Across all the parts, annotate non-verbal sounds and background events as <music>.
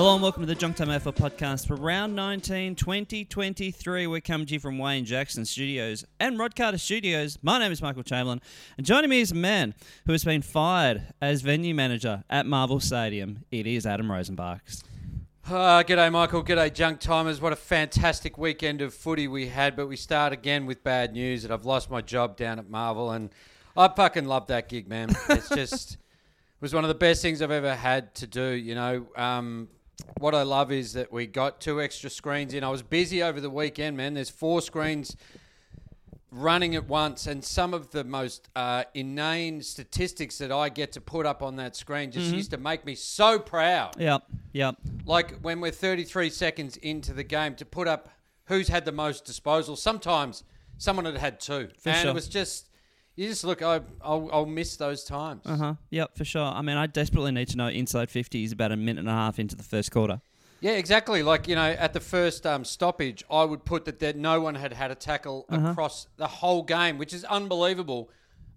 Hello and welcome to the Junk Time AFL podcast for round 19, 2023. We're coming to you from Wayne Jackson Studios and Rod Carter Studios. My name is Michael Chamberlain, and joining me is a man who has been fired as venue manager at Marvel Stadium. It is Adam Rozenbachs. Uh, g'day, Michael. G'day, Junk Timers. What a fantastic weekend of footy we had, but we start again with bad news that I've lost my job down at Marvel, and I fucking love that gig, man. It's just <laughs> it was one of the best things I've ever had to do. You know, um, what I love is that we got two extra screens in. I was busy over the weekend, man. There's four screens running at once, and some of the most uh, inane statistics that I get to put up on that screen just used to make me so proud Yep, yep. like when we're 33 seconds into the game to put up who's had the most disposals. Sometimes someone had had two, and sure. it was just you just look. I, I'll, I'll miss those times. Uh huh. Yep, for sure. I mean, I desperately need to know inside 50 is about a minute and a half into the first quarter. Yeah, exactly. Like you know, at the first um, stoppage, I would put that that no one had had a tackle Uh-huh. across the whole game, which is unbelievable.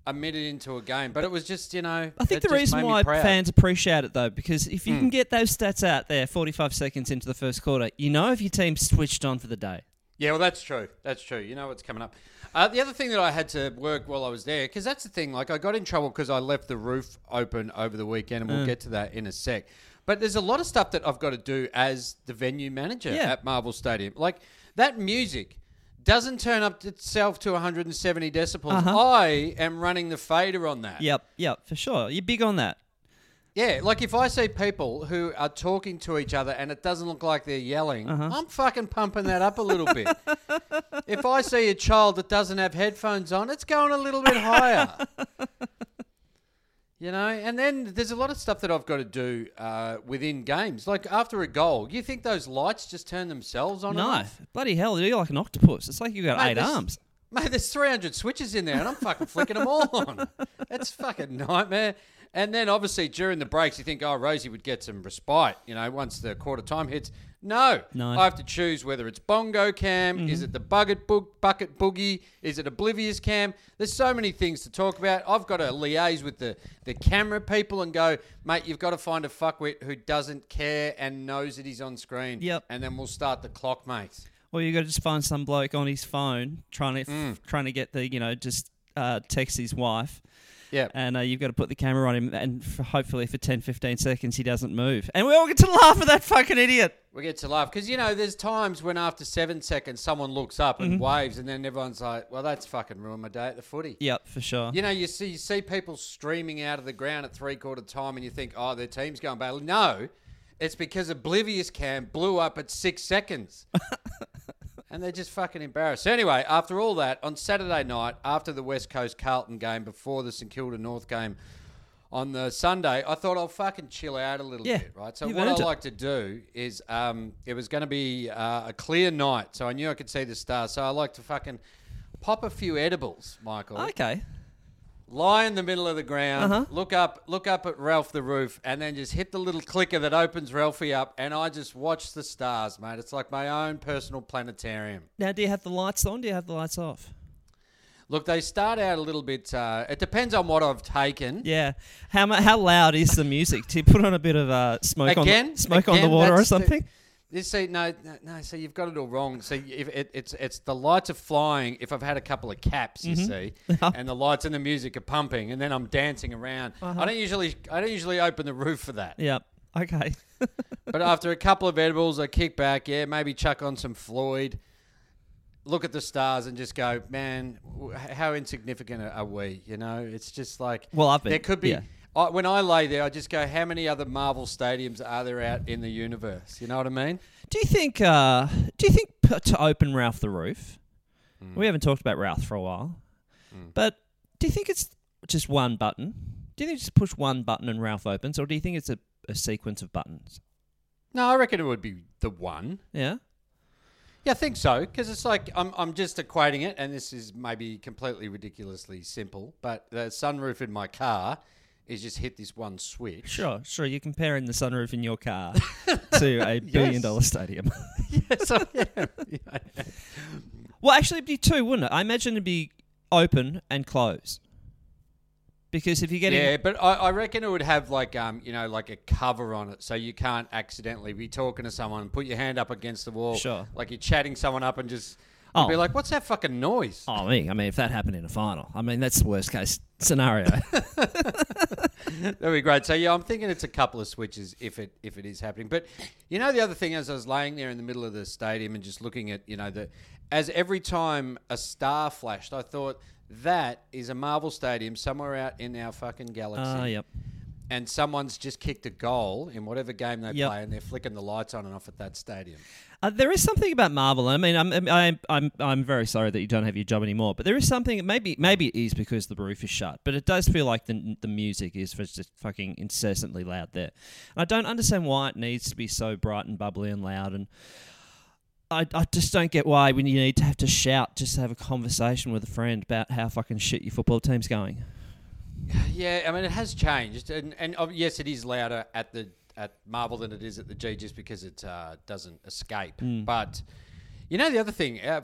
A minute into a game, but it was just you know. I think the just reason made me why proud. Hmm. fans appreciate it though, because if you can get those stats out there 45 seconds into the first quarter, you know if your team switched on for the day. Yeah, well, that's true. That's true. You know what's coming up. Uh, the other thing that I had to work while I was there, because that's the thing, like I got in trouble because I left the roof open over the weekend, and Mm. we'll get to that in a sec. But there's a lot of stuff that I've got to do as the venue manager Yeah. at Marvel Stadium. Like that music doesn't turn up itself to 170 decibels. Uh-huh. I am running the fader on that. Yep, yep, for sure. You're big on that. Yeah, like if I see people who are talking to each other and it doesn't look like they're yelling, Uh-huh. I'm fucking pumping that up a little bit. <laughs> if I see a child that doesn't have headphones on, it's going a little bit higher. <laughs> you know, and then there's a lot of stuff that I've got to do uh, within games. Like after a goal, you think those lights just turn themselves on? No, bloody hell, you're like an octopus. It's like you've got Mate, eight arms. Mate, there's 300 switches in there, and I'm fucking flicking them all on. <laughs> That's fucking nightmare. And then obviously during the breaks, you think, oh, Rosie would get some respite, you know, once the quarter time hits. No, No. I have to choose whether it's bongo cam, is it the bucket book, bucket boogie, is it oblivious cam? There's so many things to talk about. I've got to liaise with the the camera people and go, mate, you've got to find a fuckwit who doesn't care and knows that he's on screen. Yep. And then we'll start the clock, mate. Or you got to just find some bloke on his phone trying to Mm. trying to get the you know just uh, text his wife, Yeah. and uh, you've got to put the camera on him, and for hopefully for 10, 15 seconds he doesn't move, and we all get to laugh at that fucking idiot. We get to laugh because you know there's times when after seven seconds someone looks up and Mm-hmm. waves, and then everyone's like, "Well, that's fucking ruined my day at the footy." Yep, for sure. You know, you see you see people streaming out of the ground at three quarter time, and you think, "Oh, their team's going badly." No, it's because Oblivious Cam blew up at six seconds. <laughs> And they're just fucking embarrassed. So anyway, after all that, on Saturday night, after the West Coast Carlton game, before the St Kilda North game on the Sunday, I thought I'll fucking chill out a little Yeah, bit, right? So you've what I earned it. like to do is, um, it was going to be uh, a clear night, so I knew I could see the stars. So I like to fucking pop a few edibles, Michael Okay. Lie in the middle of the ground, Uh-huh. look up, look up at Ralph the roof, and then just hit the little clicker that opens Ralphie up, and I just watch the stars, mate. It's like my own personal planetarium. Now, do you have the lights on? Do you have the lights off? Look, they start out a little bit. Uh, it depends on what I've taken. Yeah. How how loud is the music? Do you put on a bit of uh, smoke on the, smoke on the water or something? the- This see no, no no so you've got it all wrong. See, if it, it's it's the lights are flying if I've had a couple of caps, you mm-hmm. see, <laughs> and the lights and the music are pumping, and then I'm dancing around. Uh-huh. I don't usually I don't usually open the roof for that. Yep. Okay. <laughs> But after a couple of edibles, I kick back. Yeah, maybe chuck on some Floyd. Look at the stars and just go, man. w- How insignificant are we? You know, it's just like Well, I've been- there could be. yeah. I, when I lay there, I just go, how many other Marvel stadiums are there out in the universe? You know what I mean? Do you think? Uh, do you think p- to open Ralph the Roof? Mm. We haven't talked about Ralph for a while, but do you think it's just one button? Do you think you just push one button and Ralph opens, or do you think it's a, a sequence of buttons? No, I reckon it would be the one. Yeah. Yeah, I think so because it's like I'm I'm just equating it, and this is maybe completely ridiculously simple, but the sunroof in my car is just hit this one switch. Sure, sure. You're comparing the sunroof in your car <laughs> to a billion dollar stadium. <laughs> yes, I am. Yeah. well, actually, it'd be two, wouldn't it? I imagine it'd be open and close. Because if you're getting Yeah, but I, I reckon it would have like um you know like a cover on it, so you can't accidentally be talking to someone, put your hand up against the wall, Sure. like you're chatting someone up, and just Oh. be like, "What's that fucking noise?" Oh, me. I mean, if that happened in a final, I mean, that's the worst case scenario. <laughs> That'd be great. So yeah, I'm thinking it's a couple of switches if it if it is happening. But you know, the other thing as I was laying there in the middle of the stadium and just looking at you know the as every time a star flashed, I thought that is a Marvel stadium somewhere out in our fucking galaxy. Ah, yep. And someone's just kicked a goal in whatever game they Yep. play, and they're flicking the lights on and off at that stadium. Uh, there is something about Marvel. I mean, I'm, I'm, I'm, I'm very sorry that you don't have your job anymore. But there is something. Maybe, maybe it is because the roof is shut. But it does feel like the the music is just fucking incessantly loud there. And I don't understand why it needs to be so bright and bubbly and loud. And I, I just don't get why when you need to have to shout just to have a conversation with a friend about how fucking shit your football team's going. Yeah, I mean it has changed, and and uh, yes, it is louder at the at Marvel than it is at the G, just because it uh, doesn't escape. But you know the other thing, uh,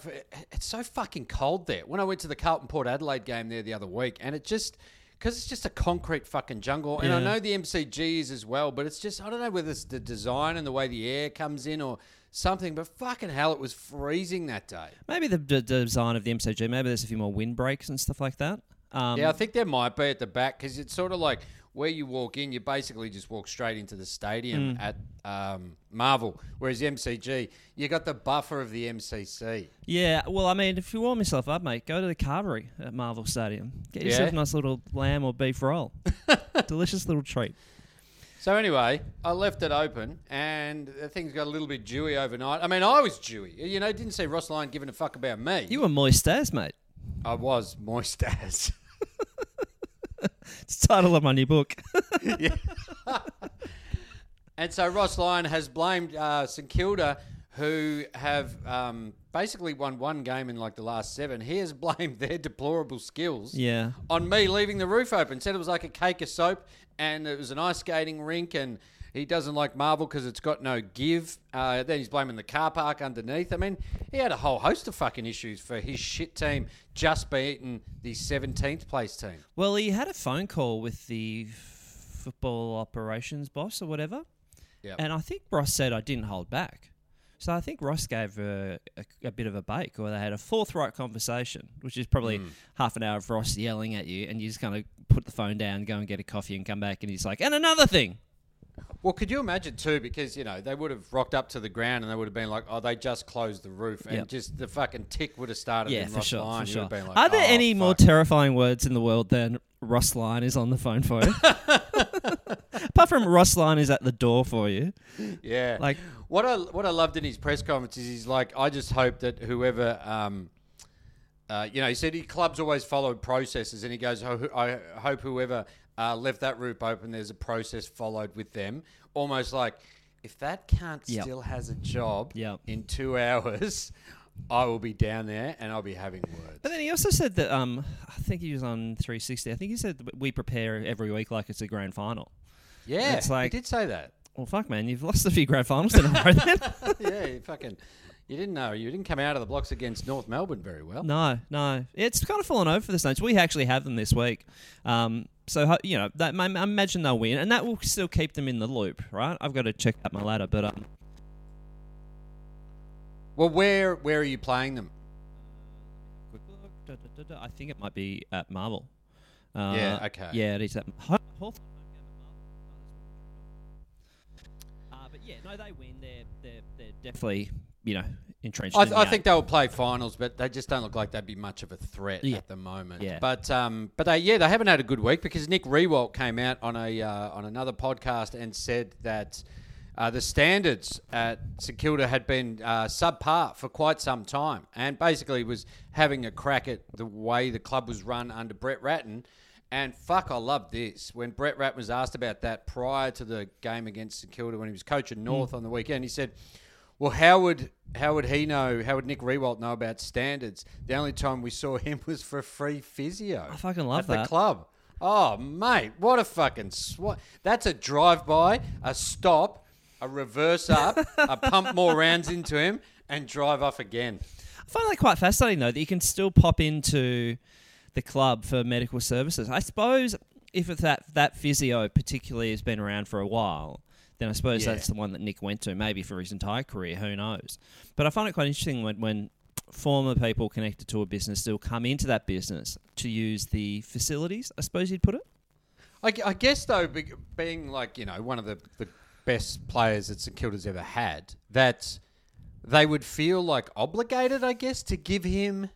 it's so fucking cold there. When I went to the Carlton Port Adelaide game there the other week, and it just because it's just a concrete fucking jungle, and I know the MCG is as well, but it's just I don't know whether it's the design and the way the air comes in or something. But fucking hell, it was freezing that day. Maybe the, the design of the MCG. Maybe there's a few more windbreaks and stuff like that. Um, Yeah, I think there might be at the back because it's sort of like where you walk in, you basically just walk straight into the stadium Mm. at um, Marvel, whereas the MCG, you got the buffer of the MCC. Yeah, well, I mean, if you warm yourself up, mate, go to the carvery at Marvel Stadium. Get yourself Yeah? a nice little lamb or beef roll. <laughs> Delicious little treat. So anyway, I left it open, and the things got a little bit dewy overnight. I mean, I was dewy. You know, didn't see Ross Lyon giving a fuck about me. You were moist as, mate. I was moist <laughs> as. It's the title of my new book. <laughs> yeah. And so Ross Lyon has blamed uh, St Kilda, who have um, basically won one game in like the last seven. He has <laughs> blamed their deplorable skills yeah. on me leaving the roof open. Said it was like a cake of soap and it was an ice skating rink and he doesn't like Marvel because it's got no give. Uh, then he's blaming the car park underneath. I mean, he had a whole host of fucking issues for his shit team just beating the 17th place team. Well, he had a phone call with the football operations boss or whatever. Yep. And I think Ross said I didn't hold back. So I think Ross gave a, a, a bit of a bake, or they had a forthright conversation, which is probably Hmm. half an hour of Ross yelling at you, and you just kind of put the phone down, go and get a coffee, and come back, and he's like, and another thing. Well, could you imagine too? Because you know they would have rocked up to the ground and they would have been like, "Oh, they just closed the roof," and Yep. just the fucking tick would have started. Yeah, for sure, Lyon. for sure. would have been like, Are there "Oh, any more terrifying words in the world than Ross Lyon is on the phone for you? <laughs> Apart from Ross Lyon is at the door for you. yeah, Like- what I what I loved in his press conferences, is he's like, I just hope that whoever. Um, uh, you know, he said he clubs always follow processes, and he goes, "I I hope whoever uh, left that roof open, there's a process followed with them." Almost like, if that cunt Yep. still has a job Yep. in two <laughs> hours, I will be down there and I'll be having words. But then he also said that um, I think he was on 360. I think he said that we prepare every week like it's a grand final. Yeah, It's like- he did say that. Well, fuck, man, you've lost a few grand finals in a row. Then <laughs> yeah, you fucking. You didn't know. You didn't come out of the blocks against North Melbourne very well. no, no, it's kind of fallen over for the Saints. We actually have them this week, um, so you know that I imagine they'll win, and that will still keep them in the loop, right? I've got to check out my ladder, but um, Well, where where are you playing them? quick look, da, da, da, da, I think it might be at Marvel. Uh, Yeah, okay. Yeah, it is at Ho- Hawthorn home game at Marvel. Uh, but yeah, no, they win. They're they're they're definitely you know entrenched. I, the I think they'll play finals, but they just don't look like they'd be much of a threat Yeah. at the moment. Yeah. But um, but they yeah they haven't had a good week because Nick Riewoldt came out on a uh, on another podcast and said that. uh, the standards at St Kilda had been uh, subpar for quite some time, and basically was having a crack at the way the club was run under Brett Ratten. And fuck, I love this. When Brett Ratten was asked about that prior to the game against St Kilda, when he was coaching North on the weekend, he said, "Well, how would how would he know? How would Nick Riewoldt know about standards? The only time we saw him <laughs> was for a free physio. I fucking love at that. the club. Oh, mate, what a fucking swat! That's a drive by, a stop, a reverse up, a <laughs> pump more rounds into him, and drive off again. I find that quite fascinating, though, that you can still pop into the club for medical services. I suppose if it's that that physio particularly has been around for a while, then I suppose Yeah. that's the one that Nick went to, maybe for his entire career. Who knows? But I find it quite interesting when when former people connected to a business still come into that business to use the facilities. I suppose you'd put it. I, I guess though, be- being like you know one of the, the best players that St Kilda's ever had, that they would feel like obligated, I guess, to give him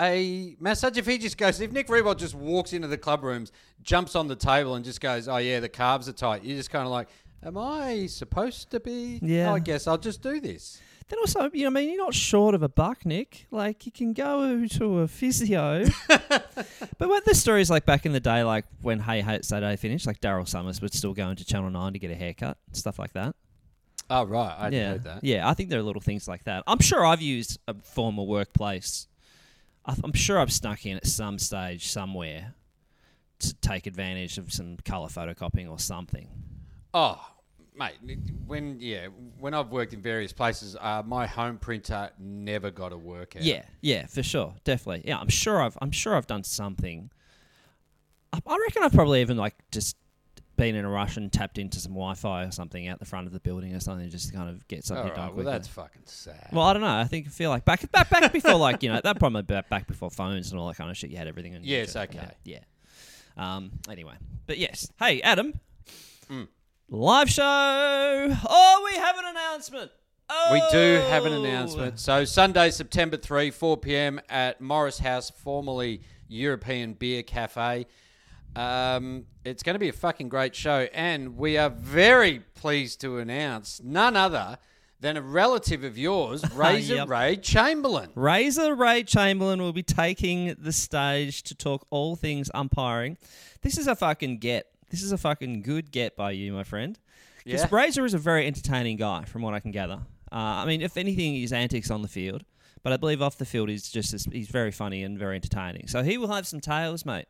a massage. If he just goes, if Nick Riewoldt just walks into the club rooms, jumps on the table, and just goes, "Oh yeah, the calves are tight," you're just kind of like, "Am I supposed to be? Yeah. I guess I'll just do this." Then also, you know, I mean, you're not short of a buck, Nick. Like, you can go to a physio. <laughs> but what the stories like back in the day, like when Hey Hey Saturday finished, like Daryl Somers would still go into Channel 9 to get a haircut, and stuff like that. Oh right, I yeah. heard that. Yeah, I think there are little things like that. I'm sure I've used a former workplace. I- I'm sure I've snuck in at some stage somewhere to take advantage of some colour photocopying or something. Oh, mate, when yeah, when I've worked in various places, uh, my home printer never got to work out. Yeah, yeah, for sure, definitely. Yeah, I'm sure I've I'm sure I've done something. I, I reckon I've probably even like just been in a rush and tapped into some Wi-Fi or something out the front of the building or something, just to kind of get something right, done well that's fucking sad. well, I don't know. I think I feel like back back back before like you know that probably back, before phones and all that kind of shit. You had everything. In your Yes, okay. Yeah. yeah. Um. Anyway, but yes. Hey, Adam. Mm. Live show. Oh, we have an announcement. Oh. we do have an announcement. So Sunday, September 3, 4 p.m. at Morris House, formerly European Beer Cafe. Um, it's going to be a fucking great show, and we are very pleased to announce none other than a relative of yours, <laughs> Razor Yep. Ray Chamberlain. Razor Ray Chamberlain will be taking the stage to talk all things umpiring. This is a fucking get. This is a fucking good get by you, my friend. Because Yeah. Razor is a very entertaining guy, from what I can gather. Uh, I mean, if anything, his antics on the field, but I believe off the field, he's just as, he's very funny and very entertaining. So he will have some tales, mate.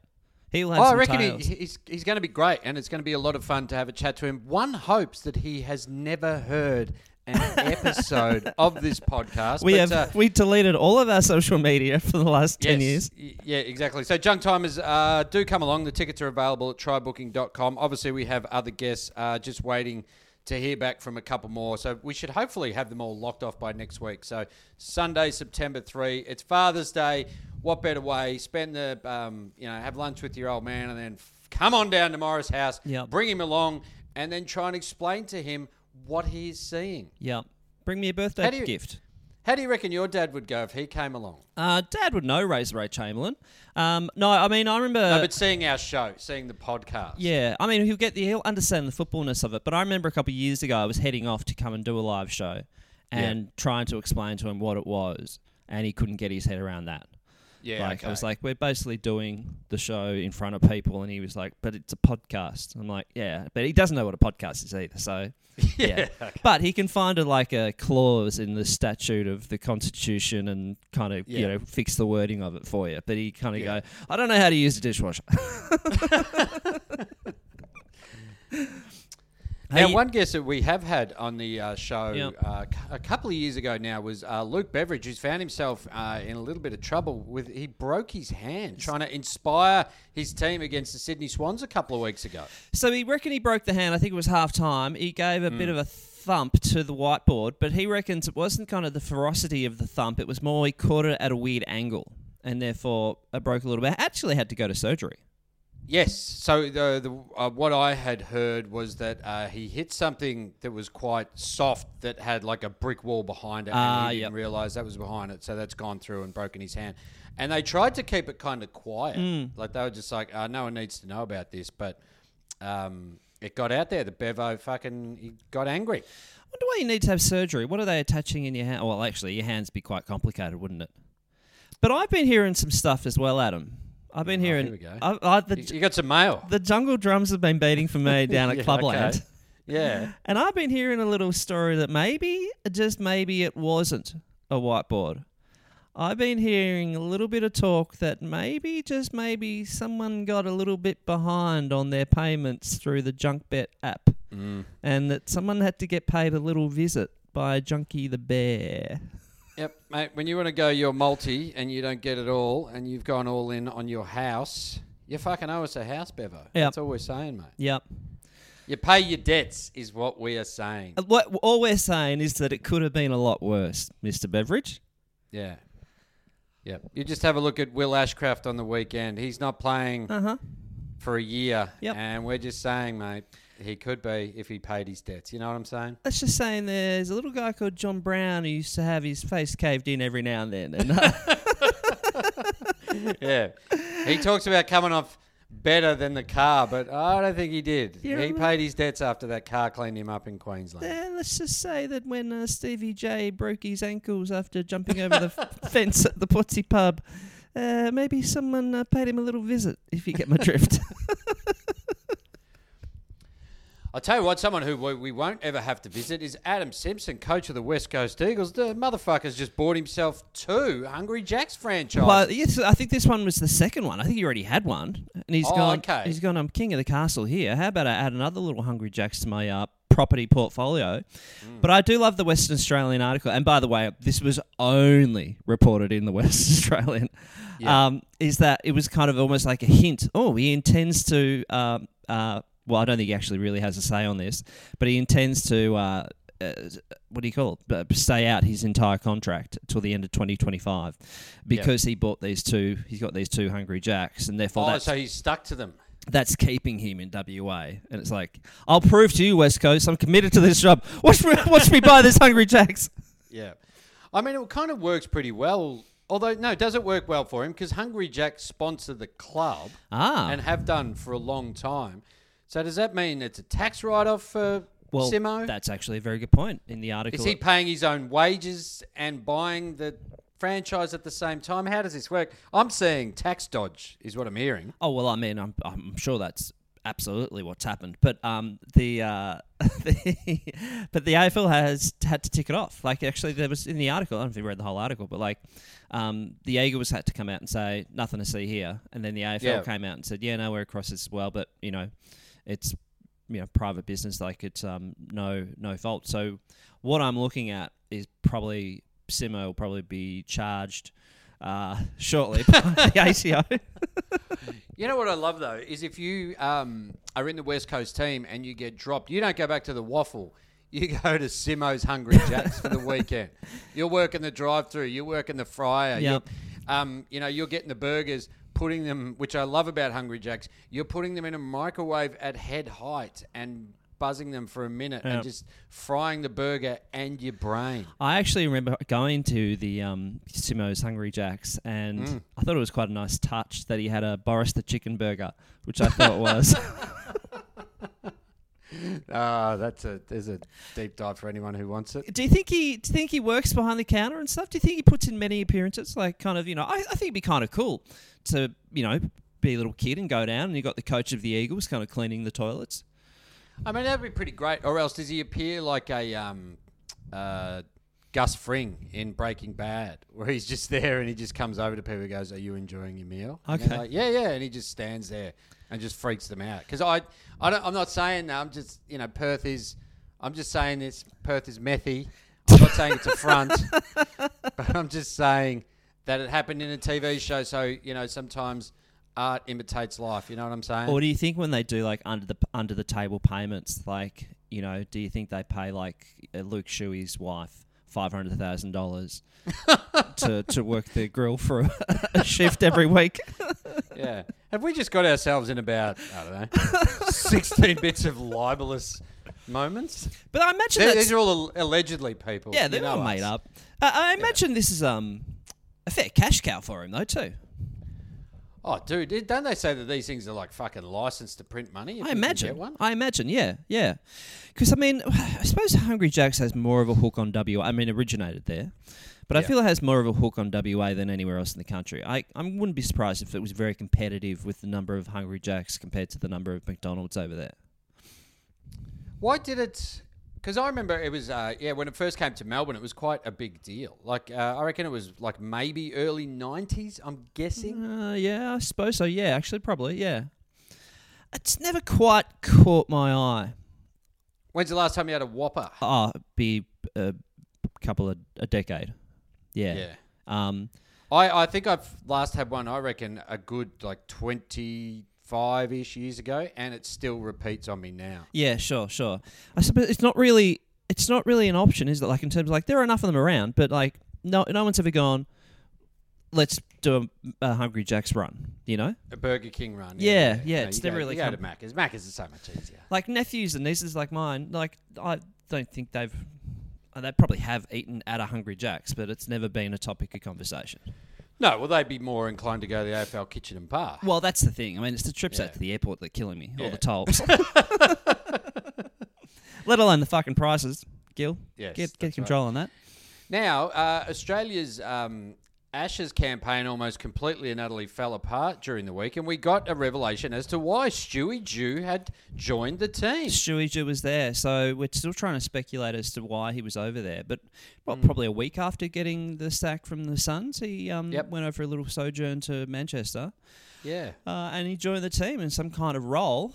He will have Oh, I reckon he, he's, he's going to be great, and it's going to be a lot of fun to have a chat to him. One hopes that he has never heard an episode of this podcast. we but, have uh, we deleted all of our social media for the last ten years. Y- Yeah, exactly. So, junk timers, uh, do come along. The tickets are available at trybooking.com. Obviously, we have other guests uh, just waiting to hear back from a couple more. So, we should hopefully have them all locked off by next week. So, Sunday, September 3, it's Father's Day. What better way? Spend the, um, you know, have lunch with your old man and then f- come on down to Morris House, Yep. bring him along, and then try and explain to him what he's seeing. Yeah, bring me a birthday How do you- gift. How do you reckon your dad would go if he came along? Uh, Dad would know Razor Ray Chamberlain. Um, no, I mean I remember. no, but seeing our show, seeing the podcast. Yeah, I mean he'll get the he'll understand the footballness of it. But I remember a couple of years ago I was heading off to come and do a live show, and trying to explain to him what it was, and he couldn't get his head around that. Yeah, like I was like, we're basically doing the show in front of people, and he was like, but it's a podcast. I'm like, yeah, but he doesn't know what a podcast is either. So <laughs> yeah, but he can find a like a clause in the statute of the Constitution and kind of you know fix the wording of it for you. But he kind of Yeah. go, I don't know how to use a dishwasher. <laughs> <laughs> Mm. Now, one guest that we have had on the uh, show Yep. uh, c- a couple of years ago now was uh, Luke Beveridge, who's found himself uh, in a little bit of trouble with he broke his hand trying to inspire his team against the Sydney Swans a couple of weeks ago. So he reckoned he broke the hand. I think it was half time. He gave a Hmm. bit of a thump to the whiteboard, but he reckons it wasn't kind of the ferocity of the thump. It was more he caught it at a weird angle, and therefore it broke a little bit. Actually, had to go to surgery. Yes. So the, the uh, what I had heard was that uh, he hit something that was quite soft that had like a brick wall behind it, and he yep. didn't realize that was behind it. So that's gone through and broken his hand. And they tried to keep it kind of quiet, Hmm. like they were just like, uh, no one needs to know about this, but. Um, it got out there. The Bevo fucking he got angry. I wonder why you need to have surgery. What are they attaching in your hand? Well, actually, your hands be quite complicated, wouldn't it? But I've been hearing some stuff as well, Adam. I've been hearing. here we go. I, I, the, You, you got some mail. the jungle drums have been beating for me <laughs> down at Yeah, Clubland. okay. Yeah. And I've been hearing a little story that maybe, just maybe, it wasn't a whiteboard. I've been hearing a little bit of talk that maybe, just maybe, someone got a little bit behind on their payments through the JunkBet app, Mm. and that someone had to get paid a little visit by Junkie the Bear. Yep, mate. When you want to go your multi and you don't get it all, and you've gone all in on your house, you fucking owe us a house, Bevo. Yep. That's all we're saying, mate. Yep. You pay your debts, is what we are saying. Uh, What all we're saying is that it could have been a lot worse, Mister Beveridge. Yeah. Yep. You just have a look at Will Ashcroft on the weekend. He's not playing Uh huh. for a year, Yep. and we're just saying, mate, he could be if he paid his debts. You know what I'm saying? Let's just saying there's a little guy called John Brown who used to have his face caved in every now and then. And, uh, <laughs> yeah. He talks about coming off better than the car, but I don't think he did. Yeah, he paid his debts after that car cleaned him up in Queensland. Yeah, let's just say that when uh, Stevie J broke his ankles after jumping over the f- <laughs> fence at the Portsea pub, uh, maybe someone uh, paid him a little visit, if you get my drift. <laughs> I'll tell you what, someone who we we won't ever have to visit is Adam Simpson, coach of the West Coast Eagles. The motherfucker's just bought himself two Hungry Jacks franchises. well, yes, I think this one was the second one. I think he already had one, and he's Oh, gone. okay. He's gone. I'm king of the castle here. How about I add another little Hungry Jacks to my uh, property portfolio? Mm. But I do love the Western Australian article. And by the way, this was only reported in the <laughs> Western Australian. Yeah. Um, is that it was kind of almost like a hint. Oh, he intends to. Um, uh, well, I don't think he actually really has a say on this, but he intends to. Uh, uh, what do you call it? Uh, stay out his entire contract till the end of 2025 because he bought these two. He's got these two Hungry Jacks, and therefore oh, so he's stuck to them. that's keeping him in WA. And it's like, I'll prove to you, West Coast, I'm committed to this job. <laughs> Watch me, watch me buy this Hungry Jacks. Yeah. I mean, it kind of works pretty well. Although, no, does it work well for him? Because Hungry Jacks sponsor the club Ah, and have done for a long time. So does that mean it's a tax write-off for well, Simo? that's actually a very good point in the article. Is he paying his own wages and buying the franchise at the same time? How does this work? I'm seeing tax dodge, is what I'm hearing. Oh well, I mean, I'm I'm sure that's absolutely what's happened. But um, the uh, <laughs> the but the AFL has had to tick it off. Like actually, there was in the article. I don't know if you read the whole article, but like. Um, the Eagles had to come out and say nothing to see here, and then the AFL Yeah. came out and said, "Yeah, no, we're across this as well, but you know, it's you know private business, like it's um no no fault." So what I'm looking at is probably Simo will probably be charged uh, <laughs> shortly by the <laughs> ATO. You know what I love though is if you um, are in the West Coast team and you get dropped, you don't go back to the WAFL. You <laughs> go to Simo's Hungry Jacks for the weekend. You're working the drive-through. You're working the fryer. Yep. You're, um, you know, you're getting the burgers, putting them, which I love about Hungry Jacks. You're putting them in a microwave at head height and buzzing them for a minute Yep. and just frying the burger and your brain. I actually remember going to the um, Simo's Hungry Jacks, and Mm. I thought it was quite a nice touch that he had a Boris the Chicken Burger, which I thought was. <laughs> Ah, that's a there's a deep dive for anyone who wants it. do you think he? Do you think he works behind the counter and stuff? Do you think he puts in many appearances? Like, kind of, you know, I, I think it'd be kind of cool to, you know, be a little kid and go down, and you got the coach of the Eagles kind of cleaning the toilets. I mean, that'd be pretty great. Or else, does he appear like a um, uh, Gus Fring in Breaking Bad, where he's just there and he just comes over to people and goes, "Are you enjoying your meal?" And Okay. like, yeah, yeah, and he just stands there and just freaks them out. Because I, I don't, I'm not saying that. I'm just, you know, Perth is. I'm just saying this. Perth is methy. I'm not saying it's a front, <laughs> but I'm just saying that it happened in a TV show. So you know, sometimes art imitates life. You know what I'm saying? Or do you think when they do like under the under the table payments, like you know, do you think they pay like uh, Luke Shuey's wife five hundred thousand dollars to to work the grill for a, shift every week? <laughs> Yeah. Have we just got ourselves in about, I don't know, 16 bits of libelous moments? But I imagine These are all allegedly people. yeah, they're know not made up. Uh, I imagine this is um a fair cash cow for him though too. Oh, dude, don't they say that these things are like fucking licensed to print money? I imagine. one? I imagine. Yeah, yeah. Because I mean, <sighs> I suppose Hungry Jacks has more of a hook on WA. I mean, originated there, but I Yeah. feel it has more of a hook on WA than anywhere else in the country. I I wouldn't be surprised if it was very competitive with the number of Hungry Jacks compared to the number of McDonald's over there. Why did it? Because I remember it was, uh, yeah, when it first came to Melbourne, it was quite a big deal. Like, uh, I reckon it was like maybe early 90s, I'm guessing. Uh, yeah, I suppose so. Yeah, actually, probably. Yeah. It's never quite caught my eye. When's the last time you had a Whopper? Oh, be a couple of a decade. Yeah. Yeah. Um. I, I think I've last had one, I reckon, a good like 25 ish years ago, and it still repeats on me now. Yeah, sure, sure. I suppose it's not really it's not really an option, is it? Like in terms of like there are enough of them around, but like no no one's ever gone. Let's do a, a Hungry Jack's run. You know, A Burger King run. Yeah, yeah, it's never go, really You go to Macca's. Macca's is so much easier. like nephews and nieces like mine. Like I don't think they've. They probably have eaten at a Hungry Jack's, but it's never been a topic of conversation. No, well, they'd be more inclined to go to the AFL kitchen and bar. Well, that's the thing. I mean, it's the trips Yeah. out to the airport that are killing me, or Yeah. the tolls. <laughs> <laughs> Let alone the fucking prices, Gil. Yes, get get that's control on that. Now, uh, Australia's um, Ashes campaign almost completely and utterly fell apart during the week, and we got a revelation as to why Stewie Dew had joined the team. Stewie Dew was there, so we're still trying to speculate as to why he was over there. But well, Hmm. probably a week after getting the sack from the Suns, he um, Yep. went over a little sojourn to Manchester, Yeah. uh, and he joined the team in some kind of role.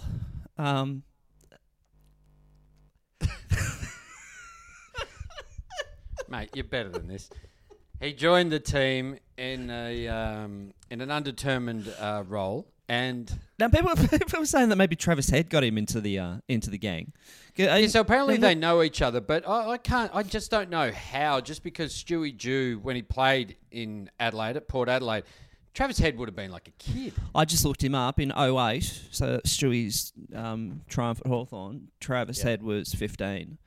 Um, <laughs> Mate, you're better than this. He joined the team in a um, in an undetermined uh, role, and now people <laughs> people were saying that maybe Travis Head got him into the uh, into the gang. Yeah, so apparently they know each other. But I, I can't. I just don't know how. Just because Stewie Dew, when he played in Adelaide at Port Adelaide, Travis Head would have been like a kid. I just looked him up in 08, so Stewie's um, triumph at Hawthorn. Travis. Head was 15.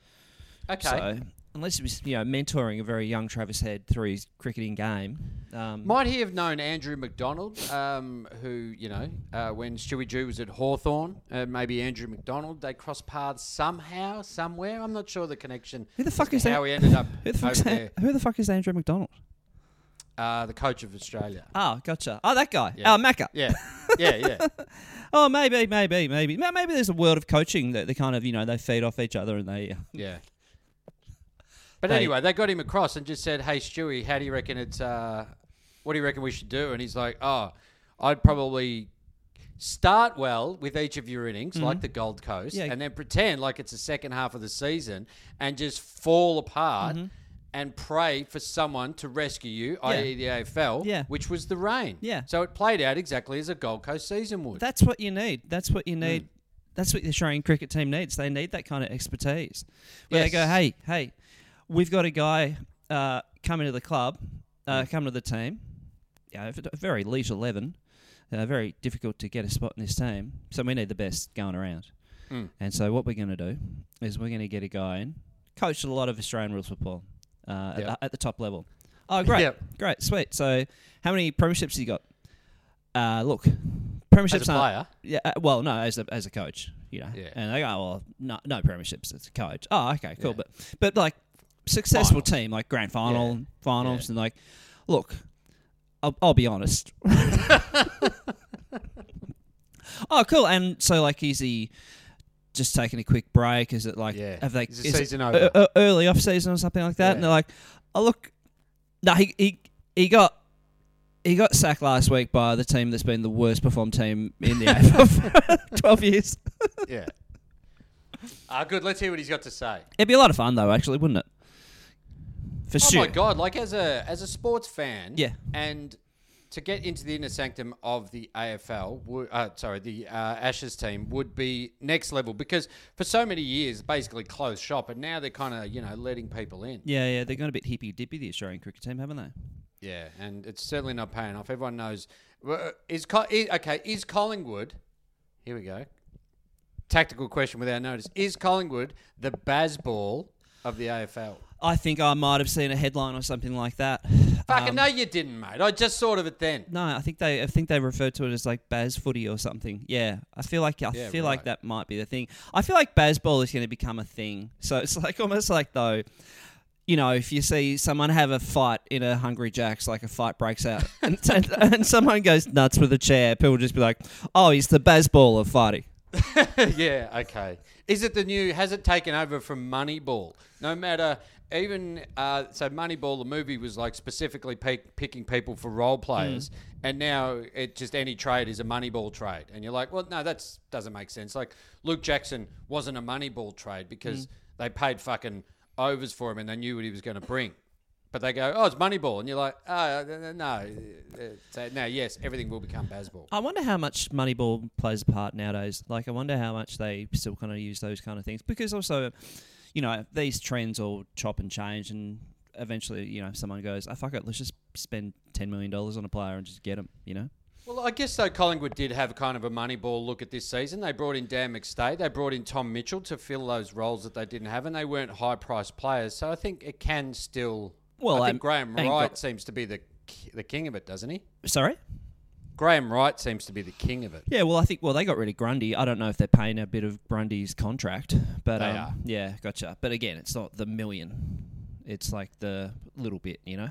Okay. So unless he was, you know, mentoring a very young Travis Head through his cricketing game, um, Might he have known Andrew McDonald, um, who, you know, uh, when Stewie Dew was at Hawthorn, uh, maybe Andrew McDonald, they crossed paths somehow, somewhere. I'm not sure the connection. who the fuck is that? How he ended up Who the over there. Who the fuck is Andrew McDonald? Uh, the coach of Australia. Oh, gotcha. Oh, that guy. Yeah. Oh, Macca. Yeah, yeah, yeah. <laughs> Oh, maybe, maybe, maybe, maybe. There's a world of coaching that they kind of, you know, they feed off each other and they. uh, Yeah. But Hey. anyway, they got him across and just said, "Hey, Stewie, how do you reckon it's? Uh, what do you reckon we should do?" And he's like, "Oh, I'd probably start well with each of your innings, like the Gold Coast, Mm-hmm. Yeah. and then pretend like it's the second half of the season and just fall apart." And pray for someone to rescue you, i.e., the AFL, Yeah. which was the rain. Yeah. So it played out exactly as a Gold Coast season would. That's what you need. That's what you need. That's what the Australian cricket team needs. They need that kind of expertise. Where they go, hey, hey, we've got a guy uh, coming to the club, uh, coming to the team. Yeah, a very elite eleven. Uh, very difficult to get a spot in this team. So we need the best going around. Mm. And so what we're going to do is we're going to get a guy in, coached a lot of Australian rules football uh, Yep. at, the, at the top level. Oh, great, Yep. great, sweet. So how many premierships you got? Uh, look, premierships As a player, yeah, uh, well, no, as a as a coach, you know. Yeah. And they go, oh, well, no, no premierships as a coach. Oh, okay, cool. Yeah. But but like successful Finals. team, like grand final, Yeah. finals, Yeah. and like, look, I'll, I'll be honest. <laughs> oh, cool. And so, like, is he just taking a quick break? Is it like, Yeah. have they Is the it season e- over? e- early off season or something like that? And they're like, oh, look, no, he he he got. He got sacked last week by the team that's been the worst performed team in the <laughs> AFL for <laughs> 12 years. yeah. Ah, good. Let's hear what he's got to say. It'd be a lot of fun, though, actually, wouldn't it? For Oh sure. my god! Like as a as a sports fan, Yeah. and to get into the inner sanctum of the AFL, wo- uh, sorry, the uh, Ashes team would be next level because for so many years, basically closed shop, and now they're kind of you know letting people in. Yeah, yeah, they've gone a bit hippy dippy, the Australian cricket team, haven't they? Yeah, and it's certainly not paying off. Everyone knows. Well, uh, Is, Co- is okay? Is Collingwood? Here we go. Tactical question without notice. Is Collingwood the Bazball of the AFL? I think I might have seen a headline or something like that. Fucking Um, no, you didn't, mate. I just thought of it then. No, I think they I think they referred to it as like Baz footy or something. Yeah, I feel like I Yeah, feel like that might be the thing. I feel like Bazball is going to become a thing. So it's <laughs> like almost like though, you know, if you see someone have a fight in a Hungry Jacks, like a fight breaks out, <laughs> and, and, and someone goes nuts with a chair, people just be like, "Oh, he's the Bazball of fighting." <laughs> yeah, okay. Is it the new? Has it taken over from Moneyball? No matter. Even uh, so, Moneyball, the movie was like specifically pick, picking people for role mm. players, and now it just any trade is a Moneyball trade, and you're like, well, no, that doesn't make sense. Like Luke Jackson wasn't a Moneyball trade because mm. they paid fucking overs for him and they knew what he was going to bring. But they go, oh, it's Moneyball, and you're like, oh, uh, uh, uh, no, uh, so, no, yes, everything will become Bazball. I wonder how much Moneyball plays a part nowadays. Like, I wonder how much they still kind of use those kind of things because also, you know, these trends all chop and change, and eventually, you know, someone goes, "I fuck it, let's just spend ten million dollars on a player and just get him." You know, Well, I guess though Collingwood did have kind of a Moneyball look at this season. They brought in Dan McStay, they brought in Tom Mitchell to fill those roles that they didn't have, and they weren't high-priced players. So I think it can still. Well, I think um, Graham Wright got- seems to be the the king of it, doesn't he? sorry. Graham Wright seems to be the king of it. Yeah, well, I think well they got rid of Grundy. I don't know if they're paying a bit of Grundy's contract, but They um, are. yeah, gotcha. But again, it's not the million; it's like the little bit, you know.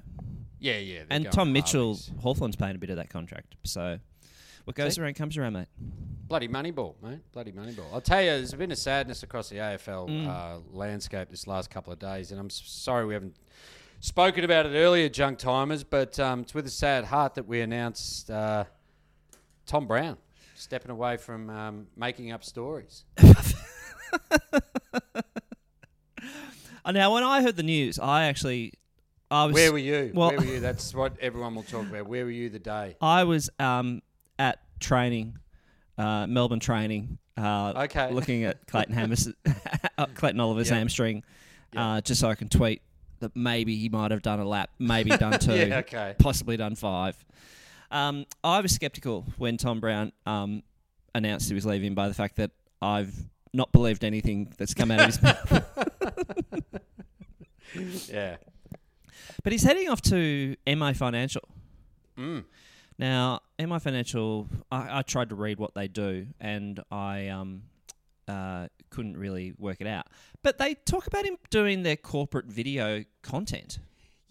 Yeah, yeah. And Tom Mitchell. Hawthorn's paying a bit of that contract, so what goes See? around comes around, mate. Bloody Moneyball, mate. Bloody Moneyball. I'll tell you, there's been a sadness across the AFL Mm. uh, landscape this last couple of days, and I'm sorry we haven't spoken about it earlier, junk timers, but um, it's with a sad heart that we announced uh, Tom Browne stepping away from um, making up stories. <laughs> Now, when I heard the news, I actually, I was Where were you? well- Where were you? That's what everyone will talk about. Where were you the day? I was um, at training, uh, Melbourne training, uh, Okay. <laughs> looking at Clayton Hammers, uh, Clayton Oliver's Yeah. hamstring, Yeah. uh, just so I can tweet that maybe he might have done a lap, maybe <laughs> done two, Yeah, okay. possibly done five. Um, I was skeptical when Tom Browne um, announced he was leaving by the fact that I've not believed anything that's come out of his <laughs> mouth. <laughs> Yeah. But he's heading off to MA Financial. Mm. Now, MA Financial, I, I tried to read what they do, and I um, uh, couldn't really work it out. But they talk about him doing their corporate video content.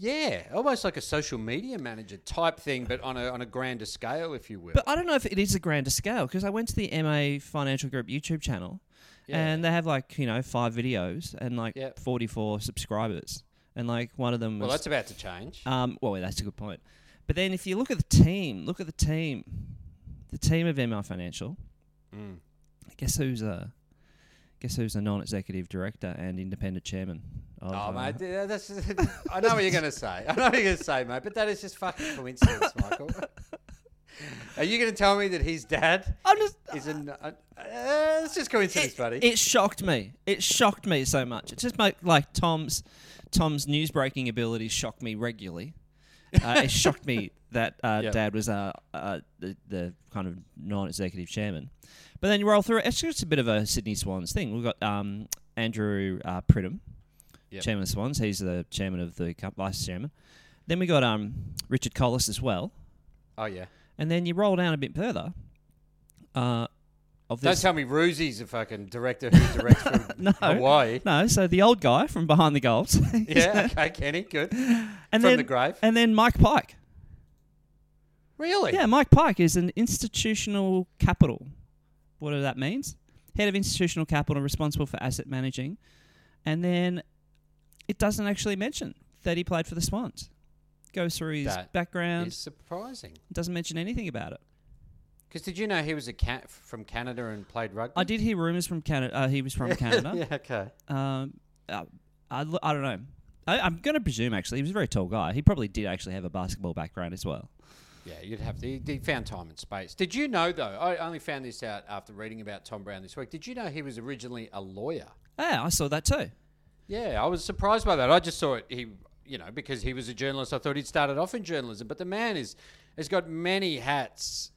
Yeah, almost like a social media manager type thing, but on a on a grander scale, if you will. But I don't know if it is a grander scale because I went to the MA Financial Group YouTube channel, Yeah. and they have like you know five videos and like Yep. forty four subscribers, and like one of them was well, that's about to change. Um, well, that's a good point. But then if you look at the team, look at the team, the team of MA Financial. Mm. Guess who's a guess who's a non-executive director and independent chairman? Oh, mate, yeah, that's. I know what you're going to say. I know what you're going to say, mate. But that is just fucking coincidence, Michael. Are you going to tell me that his dad I'm just. is an? Uh, uh, it's just coincidence, buddy. It shocked me. It shocked me so much. It just like like Tom's Tom's news breaking abilities shock me regularly. Uh, it <laughs> shocked me that uh, Yep. Dad was uh, uh, the, the kind of non-executive chairman. But then you roll through it. It's just a bit of a Sydney Swans thing. We've got um, Andrew uh, Pridham, Yep. chairman of Swans. He's the chairman of the cup, vice chairman. Then we got um, Richard Colless as well. oh yeah. And then you roll down a bit further. Uh, of Don't this, tell me Roosy's a fucking director who directs from <laughs> No. Hawaii. no, so the old guy from behind the goals. <laughs> <laughs> Yeah. Okay, Kenny. Good. and from then the grave. and then Mike Pyke. Really? Yeah, Mike Pyke is an institutional capital. Whatever that means. Head of institutional capital, responsible for asset managing, and then it doesn't actually mention that he played for the Swans. Goes through his That background. It's surprising. Doesn't mention anything about it. Because did you know he was a cat from Canada and played rugby? I did hear rumours from Canada. Uh, he was from Canada. <laughs> yeah. Okay. Um, uh, I, l- I don't know. I, I'm going to presume actually he was a very tall guy. He probably did actually have a basketball background as well. Yeah, you'd have to. He, he found time and space. Did you know though? I only found this out after reading about Tom Browne this week. Did you know he was originally a lawyer? Yeah, I saw that too. Yeah, I was surprised by that. I just thought he, you know, because he was a journalist, I thought he'd started off in journalism. But the man is has got many hats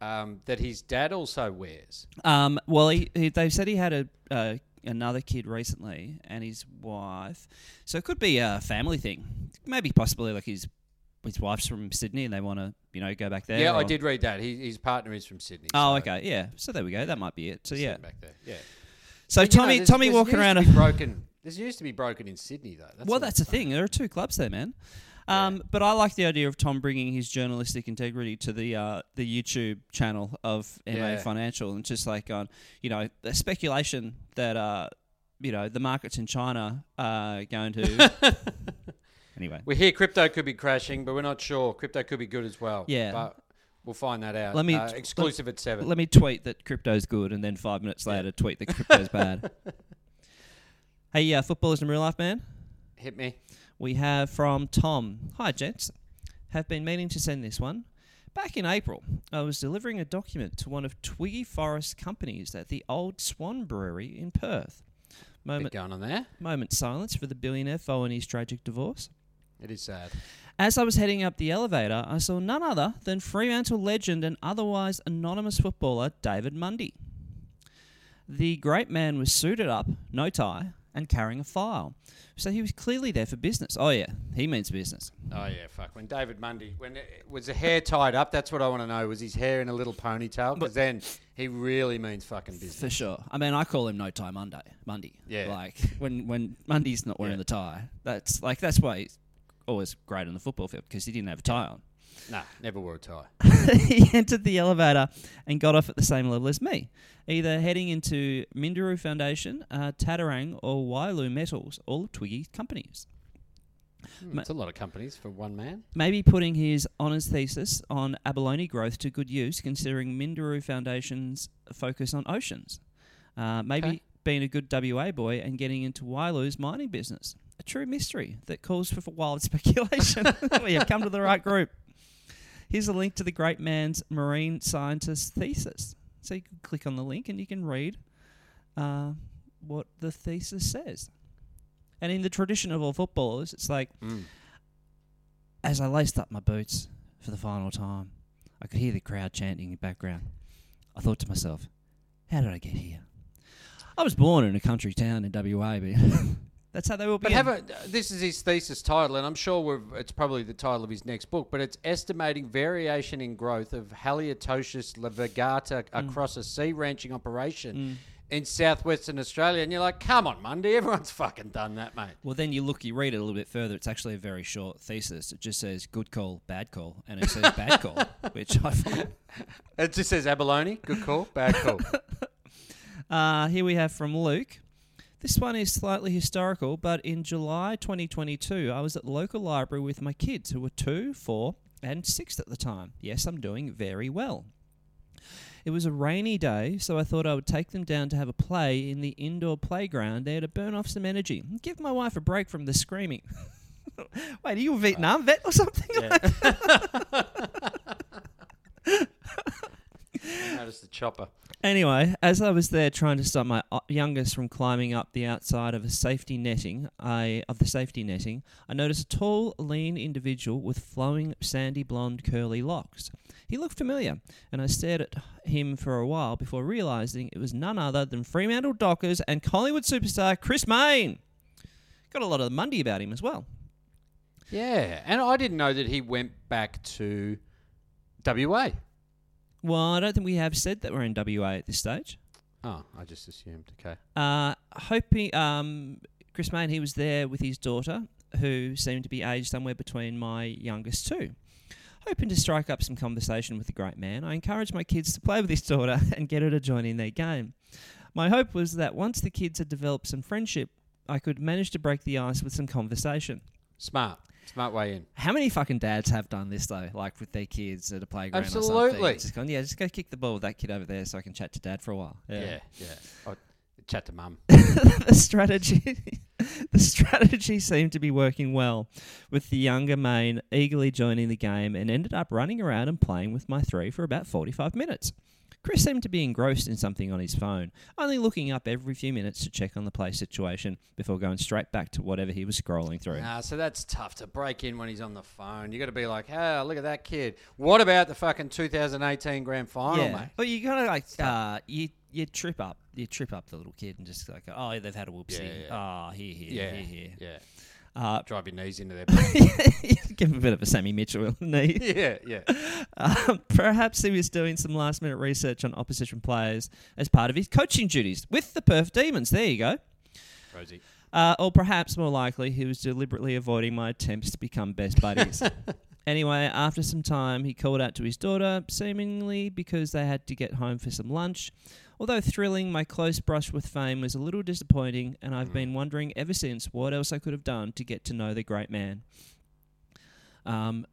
um, that his dad also wears. Um, well, he, he, they said he had a uh, another kid recently, and his wife. So it could be a family thing. Maybe possibly like his his wife's from Sydney and they want to, you know, go back there. Yeah, I did read that. He, his partner is from Sydney. Oh, so okay, yeah. So there we go. That might be it. So yeah. back there. Yeah. So But, you know, Tommy, there's- Tommy there's walking around. A, <laughs> broken. There's used to be broken in Sydney though. That's well, that's the thing. There are two clubs there, man. Um, But I like the idea of Tom bringing his journalistic integrity to the uh, the YouTube channel of MA Yeah. Financial, and just like on, you know, the speculation that uh, you know, the markets in China are going to. <laughs> anyway, We hear crypto could be crashing, but we're not sure. Crypto could be good as well. Yeah. But we'll find that out. Let me- Uh, exclusive at seven. let me tweet that crypto's good, and then five minutes later tweet that crypto's bad. <laughs> Hey, uh, footballers in real life, man. Hit me. We have from Tom. Hi, gents. Have been meaning to send this one. Back in April, I was delivering a document to one of Twiggy Forrest companies at the Old Swan Brewery in Perth. Bit Moment, going on there. moment silence for the billionaire following his tragic divorce. It is sad. As I was heading up the elevator, I saw none other than Fremantle legend and otherwise anonymous footballer David Mundy. The great man was suited up, no tie, and carrying a file. So he was clearly there for business. Oh, yeah, he means business. Oh yeah, fuck. When David Mundy, when it, was the hair tied up? That's what I want to know. Was his hair in a little ponytail? Because then he really means fucking business. For sure. I mean, I call him no tie Monday. Monday. Yeah. Like when when Mundy's not wearing Yeah. the tie, that's like that's why he's always great on the football field because he didn't have a tie on. Nah, never wore a tie. <laughs> he entered the elevator and got off at the same level as me, either heading into Minderoo Foundation, uh, Tattarang, or Wyloo Metals, all of Twiggy's companies. It's a lot of companies for one man. Maybe putting his honours thesis on abalone growth to good use, considering Minderoo Foundation's focus on oceans. Uh, maybe Okay. being a good WA boy and getting into Wyloo's mining business. A true mystery that calls for wild <laughs> speculation. <laughs> we have come to the right group. Here's a link to the great man's marine scientist thesis. So you can click on the link and you can read uh, what the thesis says. And in the tradition of all footballers, it's like, Mm. as I laced up my boots for the final time, I could hear the crowd chanting in the background. I thought to myself, how did I get here? I was born in a country town in WA, but <laughs> that's how they will be. But have a, this is his thesis title, and I'm sure we've, it's probably the title of his next book. But it's estimating variation in growth of Haliotis laevigata across a sea ranching operation in southwestern Australia. And you're like, come on, Monday, everyone's <laughs> fucking done that, mate. Well, then you look, you read it a little bit further. It's actually a very short thesis. It just says good call, bad call, and it says bad call, <laughs> which I find. It just says abalone. Good call, bad call. <laughs> Uh, here we have from Luke. This one is slightly historical, but in July 2022, I was at the local library with my kids who were two, four, and six at the time. Yes, I'm doing very well. It was a rainy day, so I thought I would take them down to have a play in the indoor playground there to burn off some energy and give my wife a break from the screaming. <laughs> Wait, are you a Vietnam vet or something? <laughs> <laughs> Notice the chopper. Anyway, as I was there trying to stop my uh, youngest from climbing up the outside of a safety netting, I of the safety netting, I noticed a tall, lean individual with flowing, sandy blonde, curly locks. He looked familiar, and I stared at him for a while before realizing it was none other than Fremantle Dockers and Collingwood superstar Chris Mayne. Got a lot of Mundy about him as well. Yeah, and I didn't know that he went back to WA. Well, I don't think we have said that we're in WA at this stage. Oh, I just assumed. Okay. Uh, hoping um, Chris Mayne, he was there with his daughter, who seemed to be aged somewhere between my youngest two. Hoping to strike up some conversation with the great man, I encouraged my kids to play with his daughter <laughs> and get her to join in their game. My hope was that once the kids had developed some friendship, I could manage to break the ice with some conversation. Smart. Smart way in. How many fucking dads have done this though, like with their kids at a playground or something? Absolutely. Just gone, yeah, just go kick the ball with that kid over there so I can chat to dad for a while. Yeah, yeah. I'll chat to mum. <laughs> the strategy <laughs> the strategy seemed to be working well with the younger Mayne eagerly joining the game and ended up running around and playing with my three for about 45 minutes. Chris seemed to be engrossed in something on his phone, only looking up every few minutes to check on the play situation before going straight back to whatever he was scrolling through. Nah, so that's tough to break in when he's on the phone. You got to be like, "Hey, look at that kid." What about the fucking 2018 grand final, yeah, mate? but you of like uh, you you trip up, you trip up the little kid and just like, oh, they've had a whoopsie. Yeah, Oh, here, here, Yeah, here, here. yeah. Uh, Drive your knees into their. <laughs> give him a bit of a Sammy Mitchell knee. <laughs> yeah, yeah. Um, perhaps he was doing some last minute research on opposition players as part of his coaching duties with the Perth Demons. There you go. Rosie. Uh, or perhaps more likely, he was deliberately avoiding my attempts to become best buddies. <laughs> anyway, after some time, he called out to his daughter, seemingly because they had to get home for some lunch. Although thrilling, my close brush with fame was a little disappointing, and I've been wondering ever since what else I could have done to get to know the great man. Um,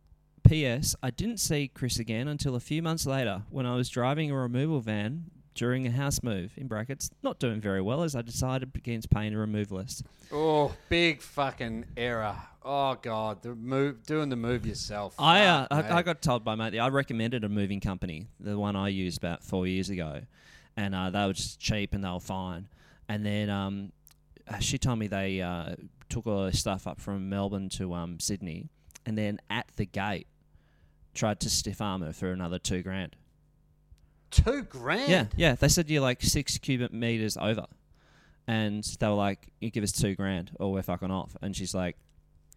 P.S. I didn't see Chris again until a few months later when I was driving a removal van during a house move, in brackets, not doing very well as I decided against paying a removalist. Oh, big fucking error. Oh god, the move, doing the move yourself. I, uh, I I got told by mate, I recommended a moving company, the one I used about four years ago, and uh, they were just cheap and they were fine. And then um, uh, she told me they uh, took all their stuff up from Melbourne to um, Sydney, and then at the gate tried to stiff arm her for another two grand. two grand. Yeah, yeah. They said you're like six cubic meters over, and they were like, "You give us two grand, or we're fucking off." And she's like,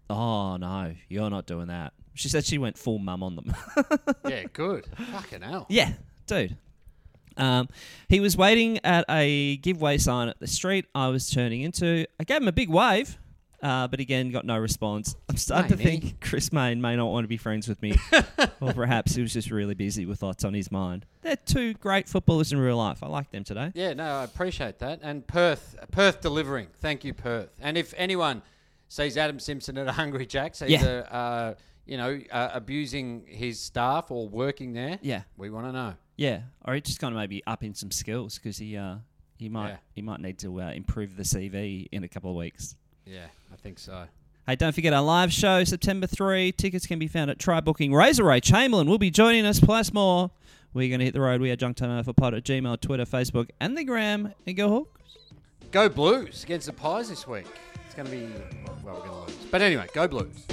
"Oh no, you're not doing that." She said she went full mum on them. <laughs> yeah, good. Fucking hell. yeah, dude. Um, he was waiting at a giveaway sign at the street I was turning into. I gave him a big wave, uh, but again, got no response. I'm starting to think Chris Mayne may not want to be friends with me, <laughs> or perhaps he was just really busy with lots on his mind. They're two great footballers in real life. I like them today. Yeah, no, I appreciate that. And Perth, Perth delivering. Thank you, Perth. And if anyone sees Adam Simpson at a Hungry Jack's, either uh, you know uh, abusing his staff or working there, Yeah, we want to know. Yeah. Or just kind of maybe up in some skills because he uh, he might Yeah. he might need to uh, improve the CV in a couple of weeks. Yeah, I think so. Hey, don't forget our live show September three. Tickets can be found at Try Booking. Razor Ray Chamberlain will be joining us plus more. We're going to hit the road. We are Junk Time Alpha Pod at Gmail, Twitter, Facebook, and the Gram. And go Hawks. Go Blues against the Pies this week. It's going to be well, we're going to lose. But anyway, go Blues.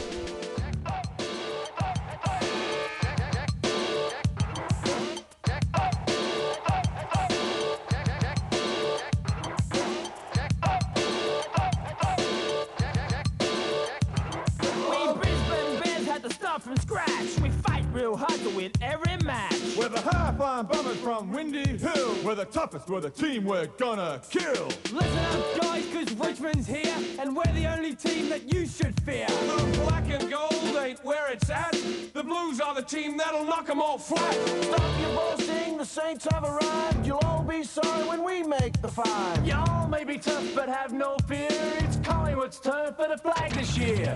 High-flying bombers from Windy Hill. We're the toughest, we're the team we're gonna kill. Listen up, guys, cause Richmond's here, and we're the only team that you should fear. The black and gold ain't where it's at. The Blues are the team that'll knock 'em all flat. Stop your boasting, the Saints have arrived. You'll all be sorry when we make the five. Y'all may be tough, but have no fear. It's Collingwood's turn for the flag this year.